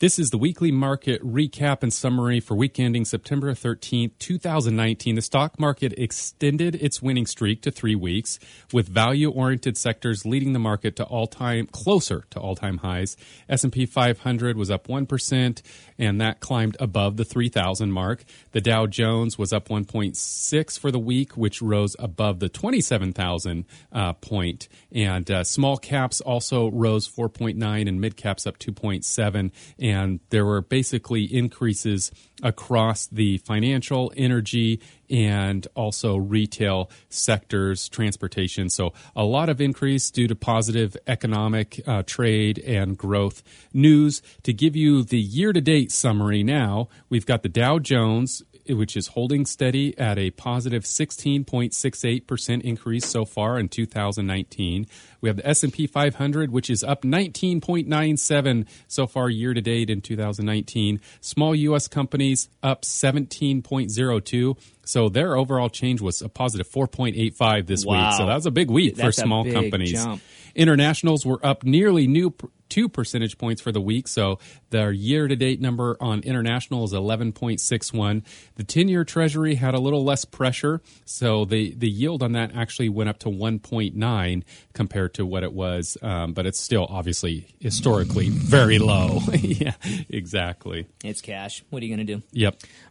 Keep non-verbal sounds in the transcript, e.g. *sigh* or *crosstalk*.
This is the weekly market recap and summary for week ending September 13th, 2019. The stock market extended its winning streak to three weeks, with value-oriented sectors leading the market to all-time closer to all-time highs. S&P 500 was up 1%, and that climbed above the 3,000 mark. The Dow Jones was up 1.6 for the week, which rose above the 27,000 uh, point. And uh, small caps also rose 4.9, and mid caps up 2.7 and there were basically increases across the financial, energy, and also retail sectors, transportation. So a lot of increase due to positive economic uh, trade and growth news. To give you the year to date summary now, we've got the Dow Jones which is holding steady at a positive 16.68% increase so far in 2019. We have the S&P 500 which is up 19.97 so far year to date in 2019. Small US companies up 17.02. So their overall change was a positive 4.85 this wow. week. So that was a big week That's for small companies. Jump. Internationals were up nearly new two percentage points for the week. So their year to date number on international is 11.61. The 10 year treasury had a little less pressure. So the, the yield on that actually went up to 1.9 compared to what it was. Um, but it's still obviously historically very low. *laughs* yeah, exactly. It's cash. What are you going to do? Yep.